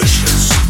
delicious.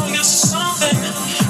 know you something.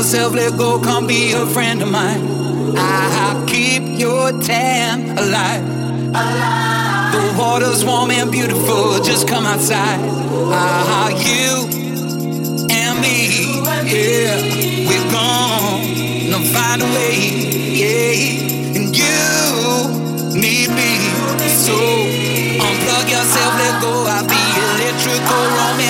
yourself, let go, come be a friend of mine. I'll keep your tan alive. alive. The water's warm and beautiful, just come outside. Ah, you and me, yeah, we're gonna find a way, yeah. And you need me, so unplug yourself, let go. I'll be electrical, romance.